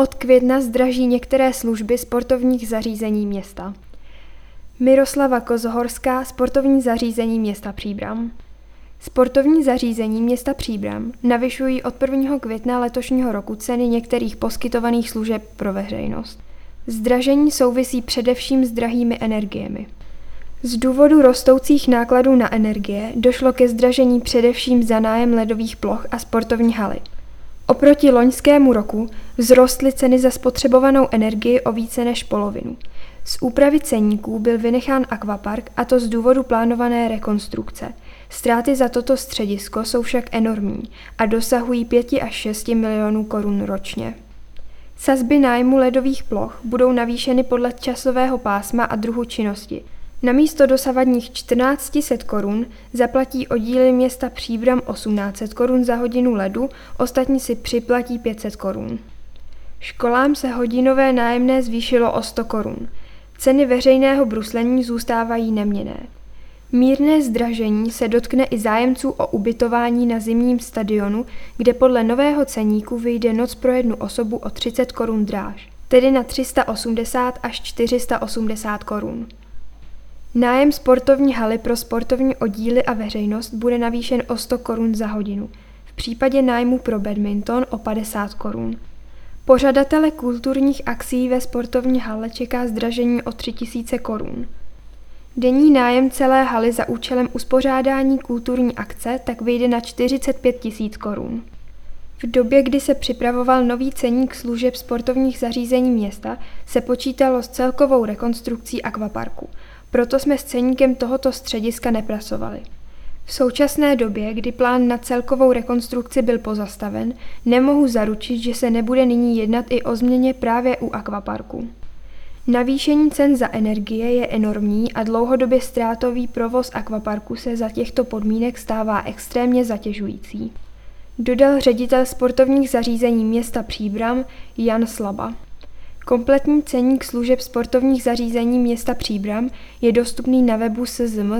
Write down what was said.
Od května zdraží některé služby sportovních zařízení města. Miroslava Kozohorská, sportovní zařízení města Příbram. Sportovní zařízení města Příbram navyšují od 1. května letošního roku ceny některých poskytovaných služeb pro veřejnost. Zdražení souvisí především s drahými energiemi. Z důvodu rostoucích nákladů na energie došlo ke zdražení především za nájem ledových ploch a sportovní haly. Oproti loňskému roku vzrostly ceny za spotřebovanou energii o více než polovinu. Z úpravy ceníků byl vynechán akvapark a to z důvodu plánované rekonstrukce. Ztráty za toto středisko jsou však enormní a dosahují 5 až 6 milionů korun ročně. Sazby nájmu ledových ploch budou navýšeny podle časového pásma a druhu činnosti. Na místo dosavadních 1400 korun zaplatí oddíly města Příbram 1800 korun za hodinu ledu, ostatní si připlatí 500 korun. Školám se hodinové nájemné zvýšilo o 100 korun. Ceny veřejného bruslení zůstávají neměné. Mírné zdražení se dotkne i zájemců o ubytování na zimním stadionu, kde podle nového ceníku vyjde noc pro jednu osobu o 30 korun dráž, tedy na 380 až 480 korun. Nájem sportovní haly pro sportovní oddíly a veřejnost bude navýšen o 100 korun za hodinu, v případě nájmu pro badminton o 50 korun. Pořadatele kulturních akcí ve sportovní hale čeká zdražení o 3000 korun. Denní nájem celé haly za účelem uspořádání kulturní akce tak vyjde na 45 tisíc korun. V době, kdy se připravoval nový ceník služeb sportovních zařízení města, se počítalo s celkovou rekonstrukcí akvaparku. Proto jsme s ceníkem tohoto střediska nepracovali. V současné době, kdy plán na celkovou rekonstrukci byl pozastaven, nemohu zaručit, že se nebude nyní jednat i o změně právě u akvaparku. Navýšení cen za energie je enormní a dlouhodobě ztrátový provoz akvaparku se za těchto podmínek stává extrémně zatěžující. Dodal ředitel sportovních zařízení města Příbram Jan Slaba. Kompletní ceník služeb sportovních zařízení města Příbram je dostupný na webu szm.pb.cz.